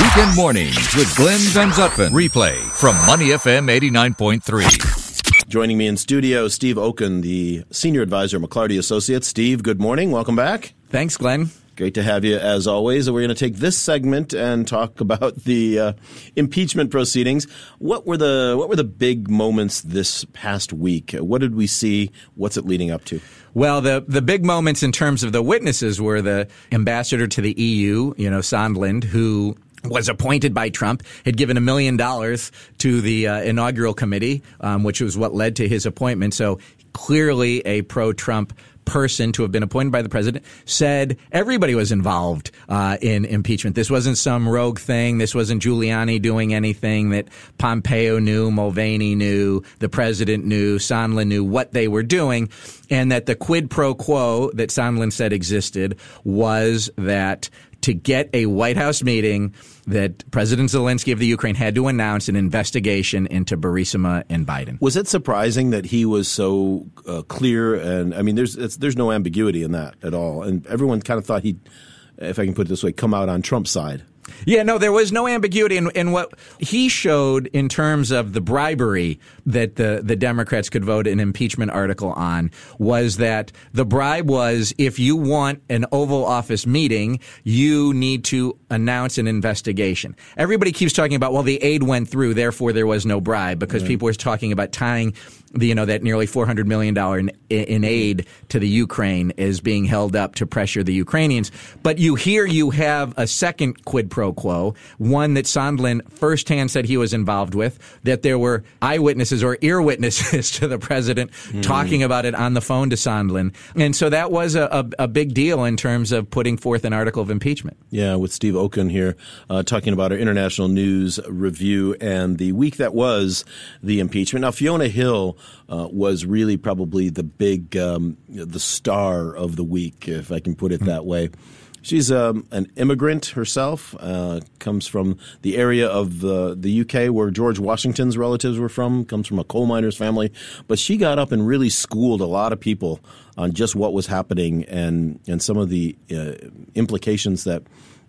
Weekend mornings with Glenn Van Zutphen. Replay from Money FM 89.3. Joining me in studio, Steve Okun, the senior advisor at McLarty Associates. Steve, good morning. Welcome back. Thanks, Glenn. Great to have you as always. We're going to take this segment and talk about the uh, impeachment proceedings. What were the what were the big moments this past week? What did we see? What's it leading up to? Well, the the big moments in terms of the witnesses were the ambassador to the EU, you know, Sondland, who was appointed by Trump, had given a million dollars to the uh, inaugural committee, um, which was what led to his appointment. So clearly a pro-Trump person to have been appointed by the president said everybody was involved uh, in impeachment. This wasn't some rogue thing. This wasn't Giuliani doing anything that Pompeo knew, Mulvaney knew, the president knew, Sondland knew what they were doing, and that the quid pro quo that Sondland said existed was that to get a White House meeting that President Zelensky of the Ukraine had to announce an investigation into Burisma and Biden. Was it surprising that he was so uh, clear? And I mean, there's there's no ambiguity in that at all. And everyone kind of thought he'd, if I can put it this way, come out on Trump's side. Yeah, no, there was no ambiguity in, in what he showed in terms of the bribery that the, the Democrats could vote an impeachment article on was that the bribe was if you want an Oval Office meeting, you need to announce an investigation. Everybody keeps talking about, well, the aid went through, therefore there was no bribe because people were talking about tying the, you know, that nearly $400 million in, in aid to the Ukraine is being held up to pressure the Ukrainians. But you hear you have a second quid pro quo, one that Sondland firsthand said he was involved with, that there were eyewitnesses or ear witnesses to the president mm. talking about it on the phone to Sondland. And so that was a, a, a, big deal in terms of putting forth an article of impeachment. Yeah, with Steve Okun here uh, talking about our international news review and the week that was the impeachment. Now, Fiona Hill uh, was really probably the big, um, the star of the week, if I can put it that way. She's um, an immigrant herself, uh, comes from the area of the, the UK where George Washington's relatives were from, comes from a coal miner's family. But she got up and really schooled a lot of people on just what was happening and, and some of the uh, implications that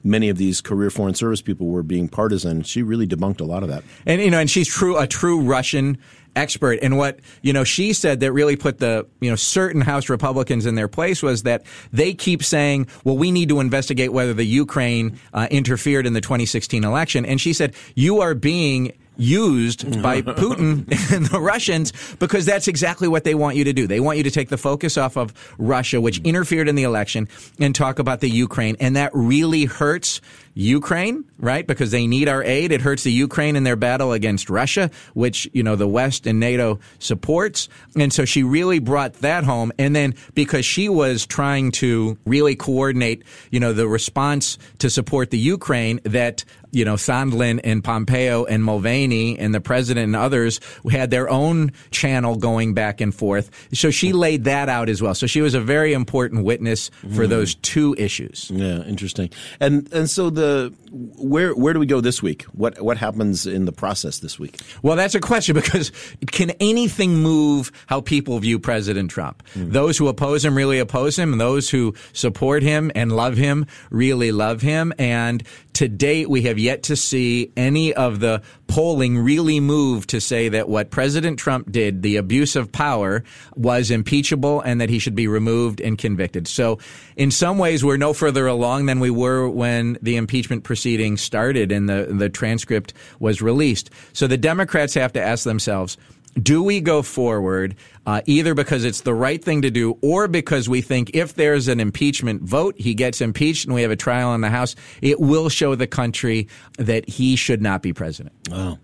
many of these career foreign service people were being partisan. She really debunked a lot of that. And you know, and she's true a true Russian expert. And what, you know, she said that really put the, you know, certain House Republicans in their place was that they keep saying, well, we need to investigate whether the Ukraine uh, interfered in the 2016 election. And she said, you are being used by Putin and the Russians because that's exactly what they want you to do. They want you to take the focus off of Russia, which interfered in the election, and talk about the Ukraine. And that really hurts Ukraine, right? Because they need our aid. It hurts the Ukraine in their battle against Russia, which, you know, the West and NATO supports. And so she really brought that home. And then because she was trying to really coordinate, you know, the response to support the Ukraine that you know, Sondland and Pompeo and Mulvaney and the president and others had their own channel going back and forth. So she laid that out as well. So she was a very important witness for mm. those two issues. Yeah, interesting. And and so the the where where do we go this week? What what happens in the process this week? Well, that's a question because can anything move how people view President Trump? Mm. Those who oppose him really oppose him, and those who support him and love him really love him. And to date, we have yet to see any of the polling really move to say that what President Trump did, the abuse of power, was impeachable and that he should be removed and convicted. So, in some ways, we're no further along than we were when the impeachment proceedings started and the, the transcript was released. So, the Democrats have to ask themselves, do we go forward uh, either because it's the right thing to do or because we think if there's an impeachment vote, he gets impeached and we have a trial in the House, it will show the country that he should not be president. Oh.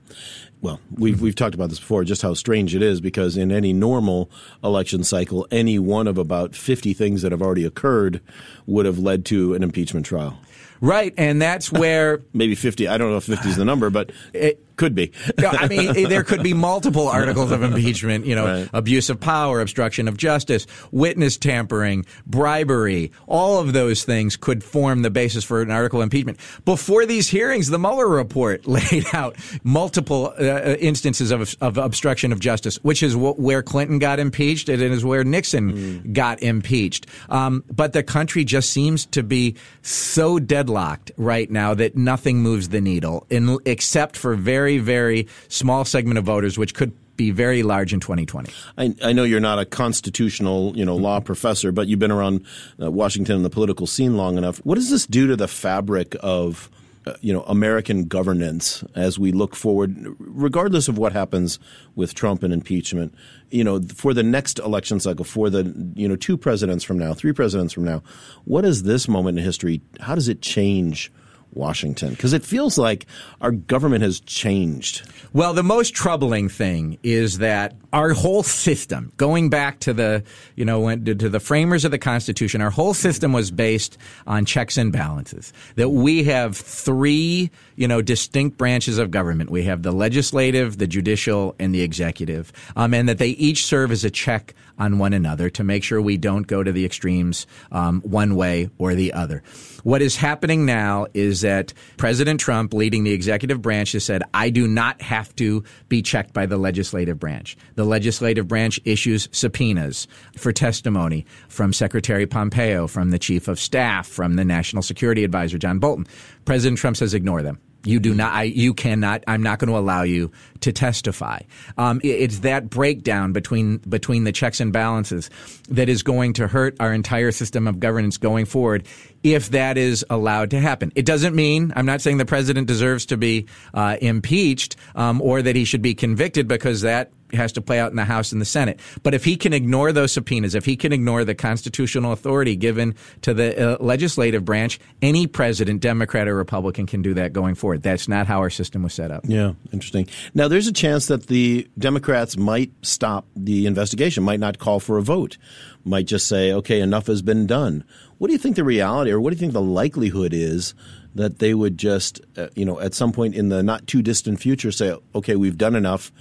Well, we've, we've talked about this before, just how strange it is because in any normal election cycle, any one of about 50 things that have already occurred would have led to an impeachment trial. Right, and that's where maybe 50, I don't know if 50 is the number, but it, Could be. I mean, there could be multiple articles of impeachment, you know, right. abuse of power, obstruction of justice, witness tampering, bribery. All of those things could form the basis for an article of impeachment. Before these hearings, the Mueller report laid out multiple uh, uh, instances of, of obstruction of justice, which is wh- where Clinton got impeached and it is where Nixon mm. got impeached. Um, but the country just seems to be so deadlocked right now that nothing moves the needle, in, except for very, very very small segment of voters, which could be very large in 2020. I, I, know you're not a constitutional, you know, law professor, but you've been around uh, Washington and the political scene long enough. What does this do to the fabric of uh, you know American governance as we look forward, regardless of what happens with Trump and impeachment. You know, for the next election cycle, for the you know two presidents from now, three presidents from now, what is this moment in history? How does it change? Washington? Because it feels like our government has changed. Well, the most troubling thing is that our whole system, going back to the, you know, to the framers of the Constitution, our whole system was based on checks and balances. That we have three, you know, distinct branches of government. We have the legislative, the judicial, and the executive, um, and that they each serve as a check on one another to make sure we don't go to the extremes um, one way or the other. What is happening now is that President Trump, leading the executive branch, has said, I do not have to be checked by the legislative branch. The legislative branch issues subpoenas for testimony from Secretary Pompeo, from the chief of staff, from the national security advisor, John Bolton. President Trump says, ignore them. You do not. I, you cannot. I'm not going to allow you to testify. Um, it, it's that breakdown between between the checks and balances that is going to hurt our entire system of governance going forward. If that is allowed to happen, it doesn't mean I'm not saying the president deserves to be uh, impeached um, or that he should be convicted because that has to play out in the House and the Senate. But if he can ignore those subpoenas, if he can ignore the constitutional authority given to the uh, legislative branch, any president, Democrat or Republican, can do that going forward. That's not how our system was set up. Yeah, interesting. Now, there's a chance that the Democrats might stop the investigation, might not call for a vote, might just say, okay, enough has been done. What do you think the reality, or what do you think the likelihood is that they would just, uh, you know, at some point in the not too distant future say, okay, we've done enough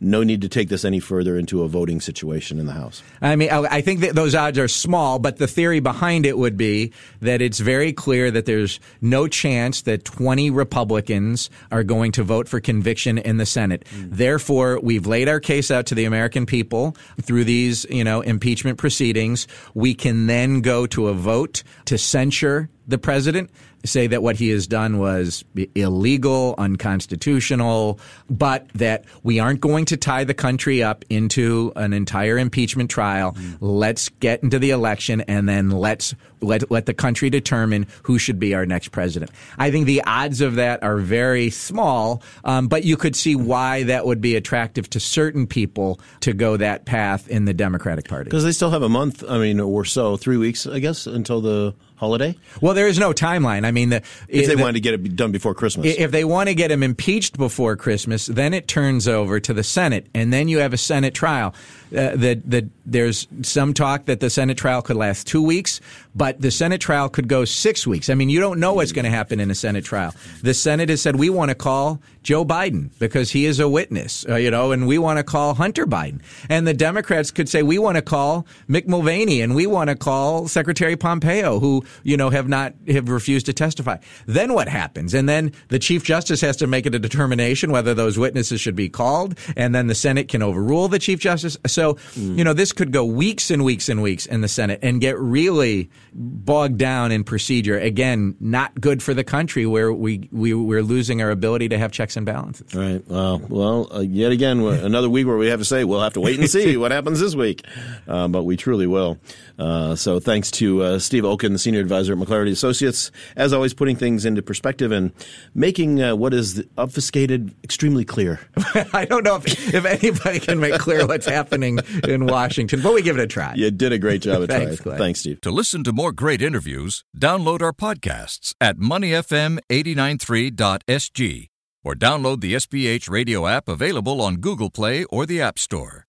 no need to take this any further into a voting situation in the House. I mean, I think that those odds are small, but the theory behind it would be that it's very clear that there's no chance that 20 Republicans are going to vote for conviction in the Senate. Mm. Therefore, we've laid our case out to the American people through these, you know, impeachment proceedings. We can then go to a vote to censure the president say that what he has done was illegal, unconstitutional, but that we aren't going to tie the country up into an entire impeachment trial. Mm. Let's get into the election and then let's let, let the country determine who should be our next president. I think the odds of that are very small, um, but you could see why that would be attractive to certain people to go that path in the Democratic Party. Because they still have a month, I mean, or so, three weeks, I guess, until the holiday? Well, there is no timeline. I mean, the, if they the, wanted to get it done before Christmas, if they want to get him impeached before Christmas, then it turns over to the Senate, and then you have a Senate trial. Uh, that that there's some talk that the Senate trial could last two weeks, but the Senate trial could go six weeks. I mean, you don't know what's going to happen in a Senate trial. The Senate has said we want to call Joe Biden because he is a witness, uh, you know, and we want to call Hunter Biden. And the Democrats could say we want to call Mick Mulvaney and we want to call Secretary Pompeo, who you know have not have refused to testify. Then what happens? And then the Chief Justice has to make it a determination whether those witnesses should be called, and then the Senate can overrule the Chief Justice. So, mm. you know, this could go weeks and weeks and weeks in the Senate and get really bogged down in procedure. Again, not good for the country where we, we, we're losing our ability to have checks and balances. Right. Well, well, uh, yet again, another week where we have to say we'll have to wait and see what happens this week. Uh, but we truly will. Uh, so thanks to uh, Steve the senior advisor at McLarty Associates, as always, putting things into perspective and making uh, what is obfuscated extremely clear. I don't know if, if anybody can make clear what's happening in Washington, but we give it a try. You did a great job at thanks, trying. Thanks, Steve. To listen to more great interviews, download our podcasts at moneyfm893.sg or download the SPH radio app available on Google Play or the App Store.